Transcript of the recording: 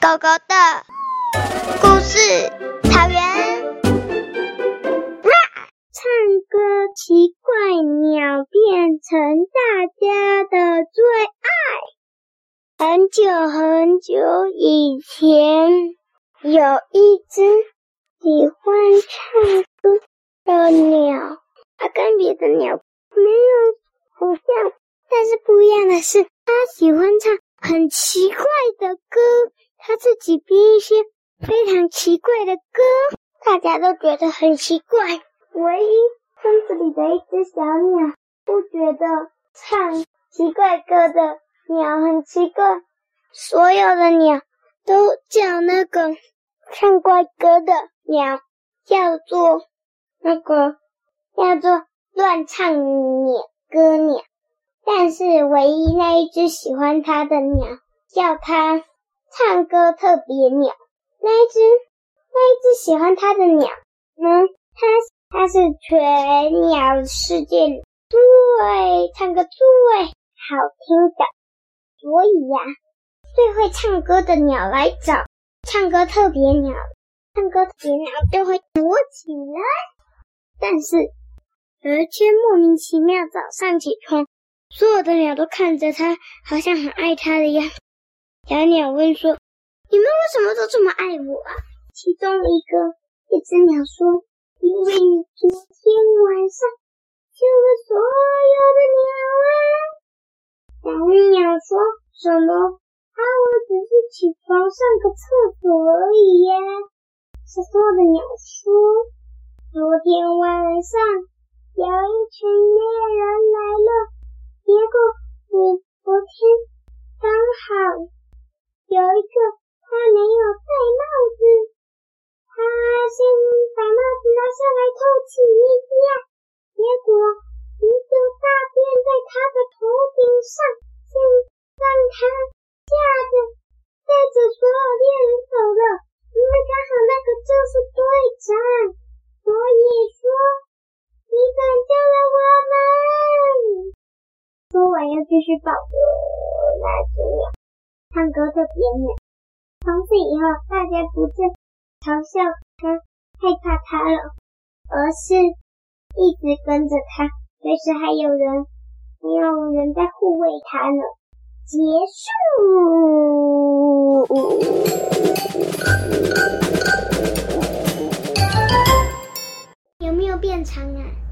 狗狗的故事，草原。哇唱歌奇怪鸟变成大家的最爱。很久很久以前，有一只喜欢唱歌的鸟，它跟别的鸟没有很像，但是不一样的是，它喜欢唱很奇怪的歌。他自己编一些非常奇怪的歌，大家都觉得很奇怪。唯一村子里的一只小鸟不觉得唱奇怪歌的鸟很奇怪，所有的鸟都叫那个唱怪歌的鸟叫做那个叫做乱唱鸟歌鸟，但是唯一那一只喜欢它的鸟叫它。唱歌特别鸟，那一只，那一只喜欢它的鸟呢？它它是全鸟世界里最唱歌最好听的，所以呀、最会唱歌的鸟来找唱歌特别鸟，唱歌特别鸟就会躲起来。但是有一天莫名其妙早上起床，所有的鸟都看着它，好像很爱它的样。小鸟问说：“你们为什么都这么爱我啊？”其中一个一只鸟说：“因为你昨天晚上救了所有的鸟啊。”小鸟说：“什么？啊，我只是起床上个厕所而已呀。”所有的鸟说：“昨天晚上有一群猎人有一个，他没有戴帽子，他先把帽子拿下来透气一下，结果一个大便在他的头顶上，先让他吓得带着所有猎人走了。因为刚好那个就是队长，所以说你拯救了我们。说完又继续保护那只。唱歌特别鸟，从此以后，大家不再嘲笑他、害怕他了，而是一直跟着他，随时还有人，还有人在护卫他呢。结束。有没有变长啊？